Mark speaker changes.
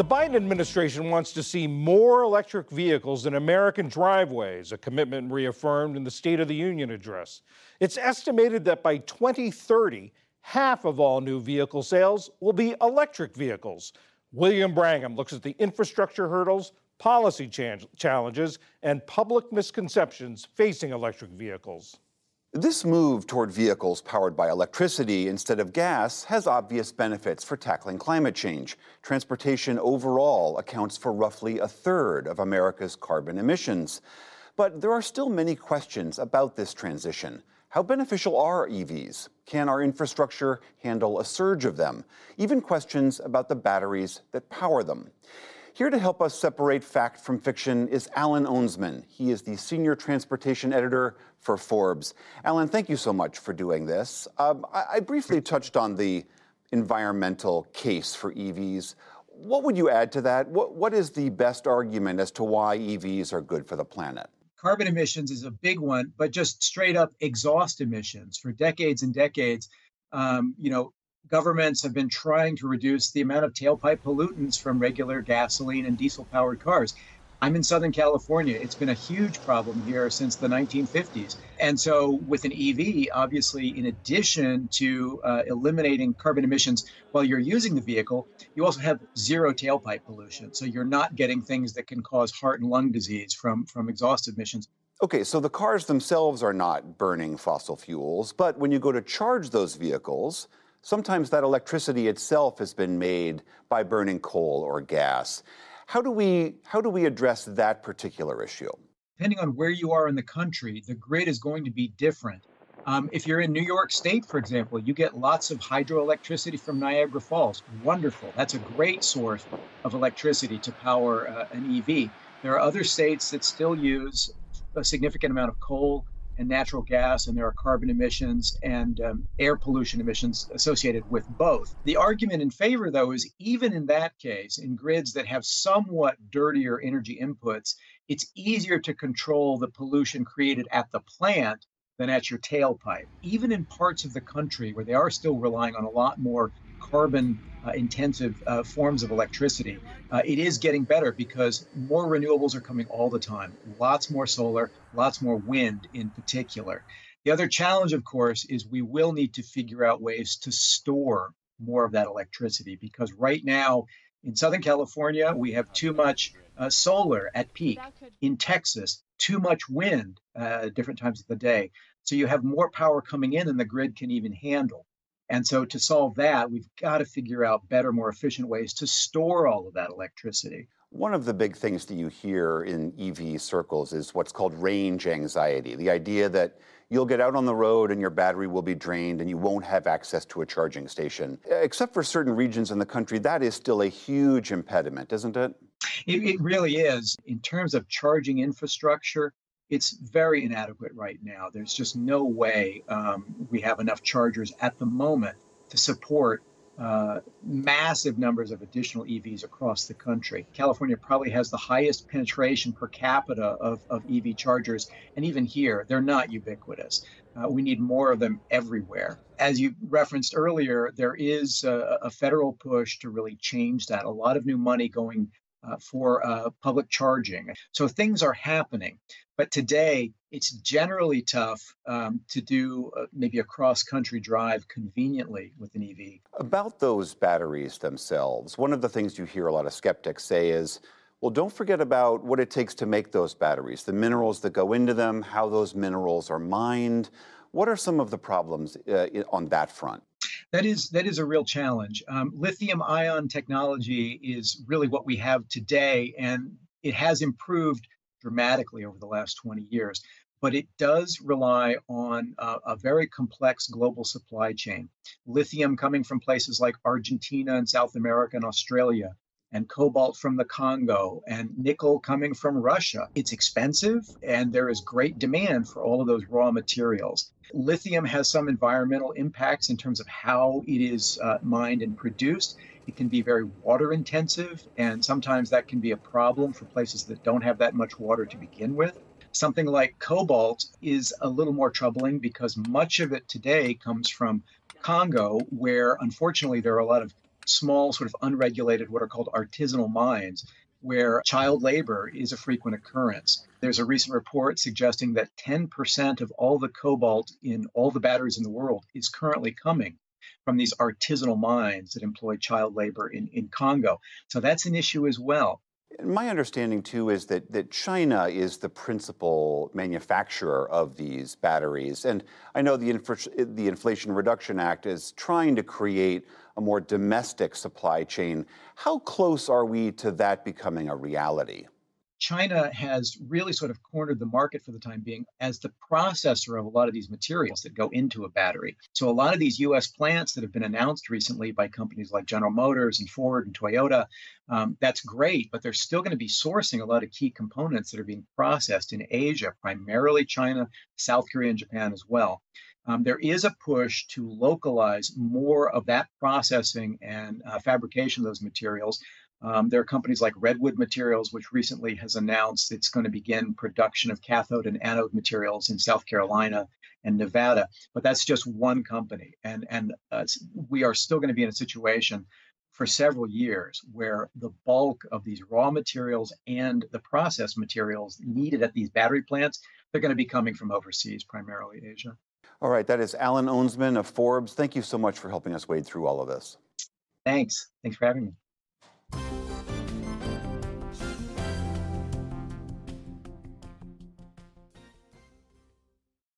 Speaker 1: The Biden administration wants to see more electric vehicles in American driveways, a commitment reaffirmed in the State of the Union address. It's estimated that by 2030, half of all new vehicle sales will be electric vehicles. William Brangham looks at the infrastructure hurdles, policy challenges, and public misconceptions facing electric vehicles.
Speaker 2: This move toward vehicles powered by electricity instead of gas has obvious benefits for tackling climate change. Transportation overall accounts for roughly a third of America's carbon emissions. But there are still many questions about this transition. How beneficial are EVs? Can our infrastructure handle a surge of them? Even questions about the batteries that power them. Here to help us separate fact from fiction is Alan Ohnsman. He is the senior transportation editor for Forbes. Alan, thank you so much for doing this. Um, I, I briefly touched on the environmental case for EVs. What would you add to that? What, what is the best argument as to why EVs are good for the planet?
Speaker 3: Carbon emissions is a big one, but just straight up exhaust emissions for decades and decades. Um, you know, governments have been trying to reduce the amount of tailpipe pollutants from regular gasoline and diesel powered cars. I'm in Southern California. It's been a huge problem here since the 1950s. And so, with an EV, obviously, in addition to uh, eliminating carbon emissions while you're using the vehicle, you also have zero tailpipe pollution. So, you're not getting things that can cause heart and lung disease from, from exhaust emissions.
Speaker 2: Okay, so the cars themselves are not burning fossil fuels, but when you go to charge those vehicles, Sometimes that electricity itself has been made by burning coal or gas. How do we how do we address that particular issue?
Speaker 3: Depending on where you are in the country, the grid is going to be different. Um, if you're in New York State, for example, you get lots of hydroelectricity from Niagara Falls. Wonderful. That's a great source of electricity to power uh, an EV. There are other states that still use a significant amount of coal and natural gas, and there are carbon emissions and um, air pollution emissions associated with both. The argument in favor, though, is even in that case, in grids that have somewhat dirtier energy inputs, it's easier to control the pollution created at the plant than at your tailpipe. Even in parts of the country where they are still relying on a lot more carbon uh, intensive uh, forms of electricity, uh, it is getting better because more renewables are coming all the time. Lots more solar, lots more wind in particular. The other challenge, of course, is we will need to figure out ways to store more of that electricity because right now in Southern California, we have too much uh, solar at peak. In Texas, too much wind uh, at different times of the day. So you have more power coming in than the grid can even handle. And so to solve that, we've got to figure out better, more efficient ways to store all of that electricity.
Speaker 2: One of the big things that you hear in EV circles is what's called range anxiety the idea that you'll get out on the road and your battery will be drained and you won't have access to a charging station. Except for certain regions in the country, that is still a huge impediment, isn't it?
Speaker 3: It, it really is. In terms of charging infrastructure, it's very inadequate right now. There's just no way um, we have enough chargers at the moment to support uh, massive numbers of additional EVs across the country. California probably has the highest penetration per capita of, of EV chargers, and even here, they're not ubiquitous. Uh, we need more of them everywhere. As you referenced earlier, there is a, a federal push to really change that. A lot of new money going uh, for uh, public charging. So things are happening. But today, it's generally tough um, to do uh, maybe a cross country drive conveniently with an EV.
Speaker 2: About those batteries themselves, one of the things you hear a lot of skeptics say is, well, don't forget about what it takes to make those batteries, the minerals that go into them, how those minerals are mined. What are some of the problems uh, on that front?
Speaker 3: That is that is a real challenge. Um, lithium ion technology is really what we have today, and it has improved dramatically over the last 20 years. But it does rely on uh, a very complex global supply chain. Lithium coming from places like Argentina and South America and Australia, and cobalt from the Congo and nickel coming from Russia. It's expensive and there is great demand for all of those raw materials. Lithium has some environmental impacts in terms of how it is uh, mined and produced. It can be very water intensive, and sometimes that can be a problem for places that don't have that much water to begin with. Something like cobalt is a little more troubling because much of it today comes from Congo, where unfortunately there are a lot of small, sort of unregulated, what are called artisanal mines, where child labor is a frequent occurrence. There's a recent report suggesting that 10% of all the cobalt in all the batteries in the world is currently coming from these artisanal mines that employ child labor in, in Congo. So that's an issue as well.
Speaker 2: My understanding too is that, that China is the principal manufacturer of these batteries. And I know the, the Inflation Reduction Act is trying to create a more domestic supply chain. How close are we to that becoming a reality?
Speaker 3: China has really sort of cornered the market for the time being as the processor of a lot of these materials that go into a battery. So, a lot of these US plants that have been announced recently by companies like General Motors and Ford and Toyota, um, that's great, but they're still going to be sourcing a lot of key components that are being processed in Asia, primarily China, South Korea, and Japan as well. Um, there is a push to localize more of that processing and uh, fabrication of those materials um, there are companies like Redwood Materials, which recently has announced it's going to begin production of cathode and anode materials in South Carolina and Nevada. But that's just one company, and and uh, we are still going to be in a situation for several years where the bulk of these raw materials and the process materials needed at these battery plants they're going to be coming from overseas, primarily Asia.
Speaker 2: All right, that is Alan Ohnsman of Forbes. Thank you so much for helping us wade through all of this.
Speaker 3: Thanks. Thanks for having me.